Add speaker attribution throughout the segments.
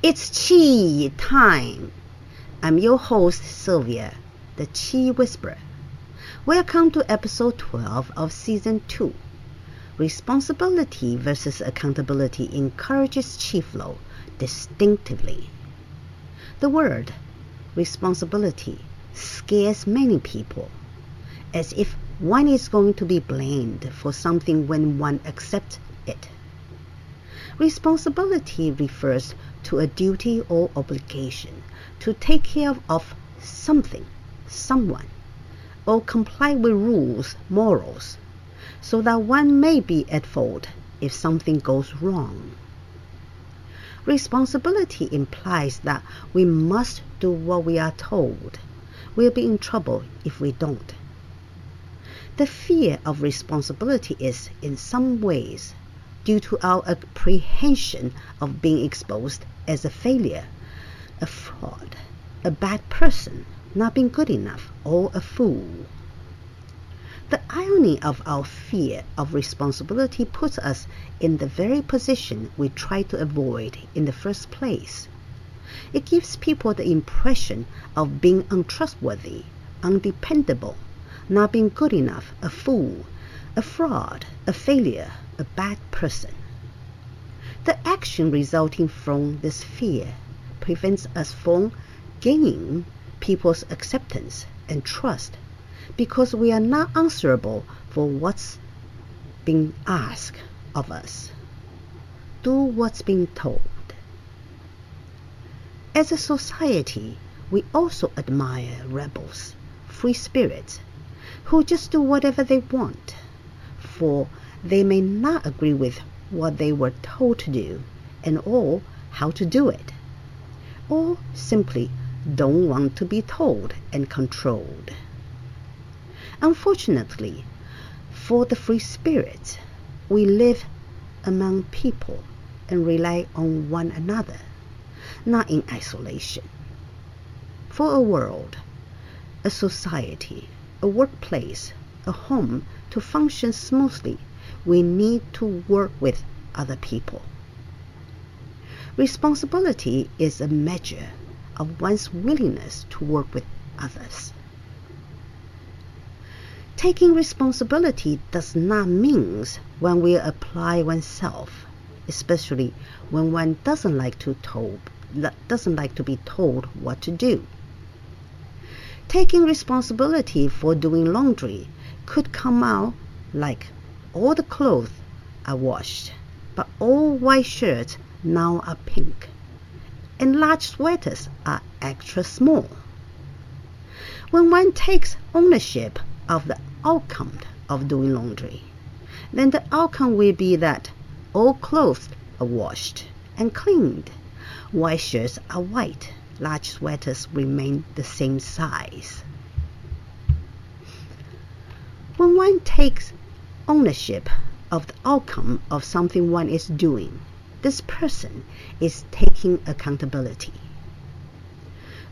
Speaker 1: It's Chi time. I'm your host, Sylvia, the Chi Whisperer. Welcome to episode 12 of season 2. Responsibility versus accountability encourages chi flow distinctively. The word responsibility scares many people, as if one is going to be blamed for something when one accepts it. Responsibility refers to a duty or obligation to take care of something, someone, or comply with rules, morals, so that one may be at fault if something goes wrong. Responsibility implies that we must do what we are told. We'll be in trouble if we don't. The fear of responsibility is, in some ways, due to our apprehension of being exposed as a failure, a fraud, a bad person, not being good enough, or a fool. The irony of our fear of responsibility puts us in the very position we try to avoid in the first place. It gives people the impression of being untrustworthy, undependable, not being good enough, a fool, a fraud, a failure, a bad person. The action resulting from this fear prevents us from gaining people's acceptance and trust because we are not answerable for what's being asked of us. Do what's being told. As a society, we also admire rebels, free spirits, who just do whatever they want, for they may not agree with what they were told to do and or how to do it, or simply don't want to be told and controlled. Unfortunately, for the free spirit, we live among people and rely on one another, not in isolation. For a world, a society, a workplace, a home to function smoothly, we need to work with other people. Responsibility is a measure of one's willingness to work with others. Taking responsibility does not mean when we apply oneself, especially when one doesn't like to told, doesn't like to be told what to do. Taking responsibility for doing laundry could come out like all the clothes are washed, but all white shirts now are pink, and large sweaters are extra small. When one takes ownership of the outcome of doing laundry, then the outcome will be that all clothes are washed and cleaned, white shirts are white, large sweaters remain the same size. When one takes ownership of the outcome of something one is doing, this person is taking accountability.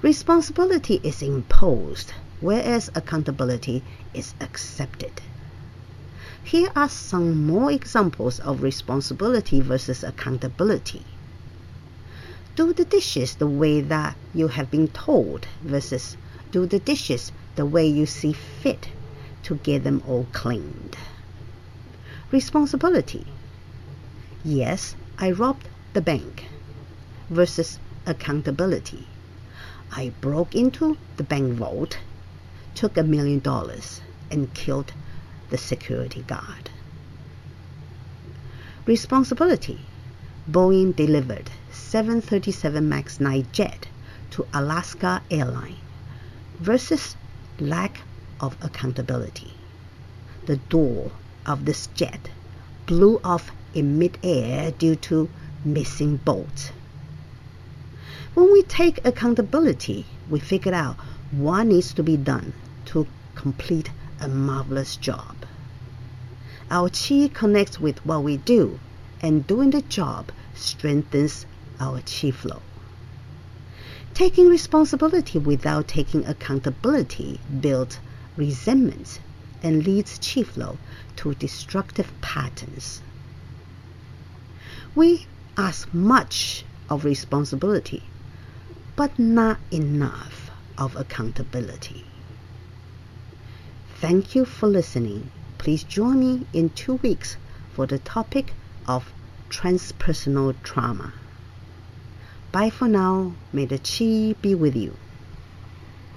Speaker 1: Responsibility is imposed, whereas accountability is accepted. Here are some more examples of responsibility versus accountability do the dishes the way that you have been told versus do the dishes the way you see fit to get them all cleaned. Responsibility. Yes, I robbed the bank versus accountability. I broke into the bank vault, took a million dollars, and killed the security guard. Responsibility. Boeing delivered 737 MAX 9 jet to Alaska Airline versus lack of accountability. The door of this jet blew off in midair due to missing bolts. When we take accountability, we figure out what needs to be done to complete a marvelous job. Our chi connects with what we do, and doing the job strengthens our chi flow. Taking responsibility without taking accountability builds resentment and leads chi flow to destructive patterns. We ask much of responsibility, but not enough of accountability. Thank you for listening. Please join me in two weeks for the topic of transpersonal trauma. Bye for now. May the Chi be with you.